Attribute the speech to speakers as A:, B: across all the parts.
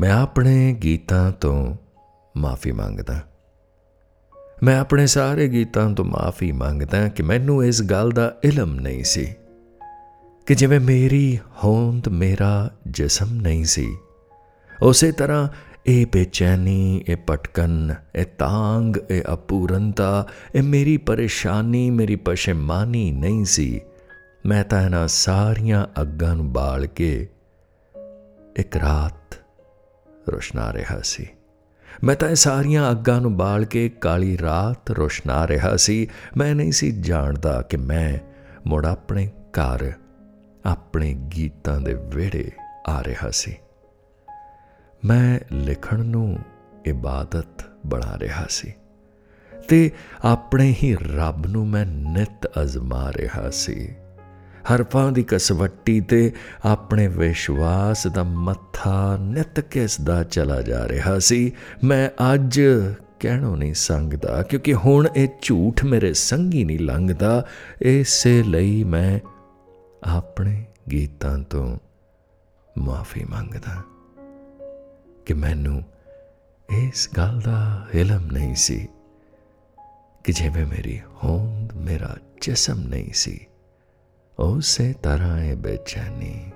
A: ਮੈਂ ਆਪਣੇ ਗੀਤਾਂ ਤੋਂ ਮਾਫੀ ਮੰਗਦਾ। ਮੈਂ ਆਪਣੇ ਸਾਰੇ ਗੀਤਾਂ ਤੋਂ ਮਾਫੀ ਮੰਗਦਾ ਕਿ ਮੈਨੂੰ ਇਸ ਗੱਲ ਦਾ ਇਲਮ ਨਹੀਂ ਸੀ ਕਿ ਜਿਵੇਂ ਮੇਰੀ ਹੋਂਦ ਮੇਰਾ ਜਿਸਮ ਨਹੀਂ ਸੀ। ਉਸੇ ਤਰ੍ਹਾਂ ਇਹ ਬੇਚੈਨੀ, ਇਹ ਪਟਕਨ ਇਹ ਤਾਂਗ ਇਹ ਅਪੂਰਨਤਾ, ਇਹ ਮੇਰੀ ਪਰੇਸ਼ਾਨੀ, ਮੇਰੀ ਪਸ਼ੇਮਾਨੀ ਨਹੀਂ ਸੀ। ਮੈਂ ਤਾਂ ਇਹਨਾਂ ਸਾਰੀਆਂ ਅੱਗਾਂ ਨੂੰ ਬਾਲ ਕੇ ਇੱਕ ਰਾਤ ਰੋਸ਼ਨਾ ਰਿਹਾ ਸੀ। ਮੈਂ ਤਾਂ ਇਹ ਸਾਰੀਆਂ ਅੱਗਾਂ ਨੂੰ ਬਾਲ ਕੇ ਕਾਲੀ ਰਾਤ ਰੋਸ਼ਨਾ ਰਿਹਾ ਸੀ। ਮੈਂ ਨਹੀਂ ਸੀ ਜਾਣਦਾ ਕਿ ਮੈਂ ਮੁੜ ਆਪਣੇ ਘਰ, ਆਪਣੇ ਗੀਤਾਂ ਦੇ ਵਿਹੜੇ ਆ ਰਿਹਾ ਸੀ। ਮੈਂ ਲਿਖਣ ਨੂੰ ਇਬਾਦਤ ਬਣਾ ਰਿਹਾ ਸੀ ਤੇ ਆਪਣੇ ਹੀ ਰੱਬ ਨੂੰ ਮੈਂ ਨਿਤ ਅਜ਼ਮਾ ਰਿਹਾ ਸੀ। ਹਰਫਾਂ ਦੀ ਕਸਵੱਟੀ ਤੇ ਆਪਣੇ ਵਿਸ਼ਵਾਸ ਦਾ ਮੱਥਾ ਨਿਤ ਕਿਸਦਾ ਚਲਾ ਜਾ ਰਿਹਾ ਸੀ। ਮੈਂ ਅੱਜ ਕਹਿਣੋਂ ਨਹੀਂ ਸੰਗਦਾ, ਕਿਉਂਕਿ ਹੁਣ ਇਹ ਝੂਠ ਮੇਰੇ ਸੰਗੀ ਨਹੀਂ ਲੰਘਦਾ। ਇਸੇ ਲਈ ਮੈਂ ਆਪਣੇ ਗੀਤਾਂ ਤੋਂ ਮਾਫੀ ਮੰਗਦਾ ਕਿ ਮੈਨੂੰ ਇਸ ਗੱਲ ਦਾ ਇਲਮ ਨਹੀਂ ਸੀ, ਕਿ ਜਿਵੇਂ ਮੇਰੀ ਹੋਂਦ ਮੇਰਾ ਜਿਸਮ ਨਹੀਂ ਸੀ। ਉਸੇ ਤਰ੍ਹਾਂ ਇਹ ਬੇਚੈਨੀ,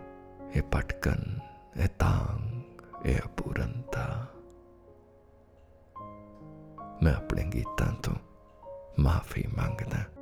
A: ਇਹ ਪਟਕਨ ਇਹ ਤਾਂਗ, ਇਹ ਅਪੂਰਨਤਾ। ਮੈਂ ਆਪਣੇ ਗੀਤਾਂ ਤੋਂ ਮਾਫੀ ਮੰਗਦਾ।